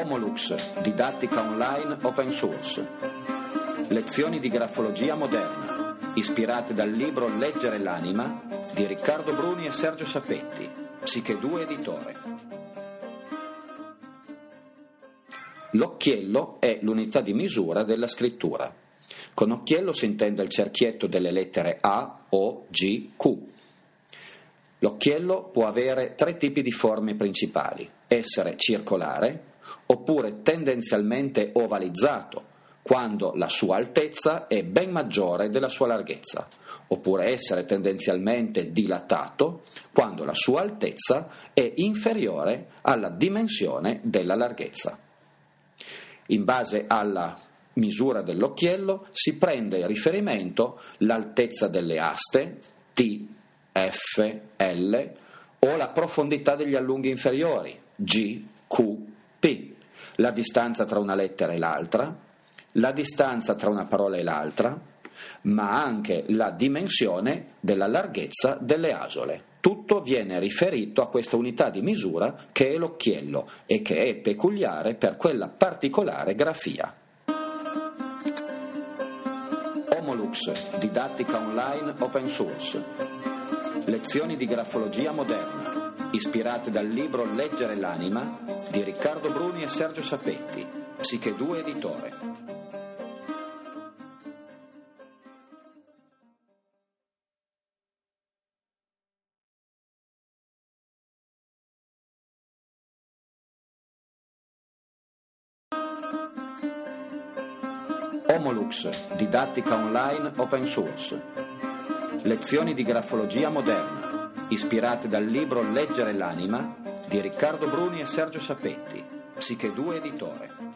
Homolux, didattica online open source. Lezioni di grafologia moderna, ispirate dal libro Leggere l'anima di Riccardo Bruni e Sergio Sapetti, Psiche 2 editore. L'occhiello è l'unità di misura della scrittura. Con occhiello si intende il cerchietto delle lettere A, O, G, Q. L'occhiello può avere tre tipi di forme principali, essere circolare, oppure tendenzialmente ovalizzato, quando la sua altezza è ben maggiore della sua larghezza, oppure essere tendenzialmente dilatato, quando la sua altezza è inferiore alla dimensione della larghezza. In base alla misura dell'occhiello si prende in riferimento l'altezza delle aste, T, F, L, o la profondità degli allunghi inferiori, G, Q, P, la distanza tra una lettera e l'altra, la distanza tra una parola e l'altra, ma anche la dimensione della larghezza delle asole. Tutto viene riferito a questa unità di misura che è l'occhiello e che è peculiare per quella particolare grafia. Homolux, didattica online open source. Lezioni di grafologia moderna, ispirate dal libro Leggere l'anima di Riccardo Bruni e Sergio Sapetti, Psiche 2 editore. Homolux, didattica online open source. Lezioni di grafologia moderna, ispirate dal libro Leggere l'anima di Riccardo Bruni e Sergio Sapetti, Psiche 2 editore.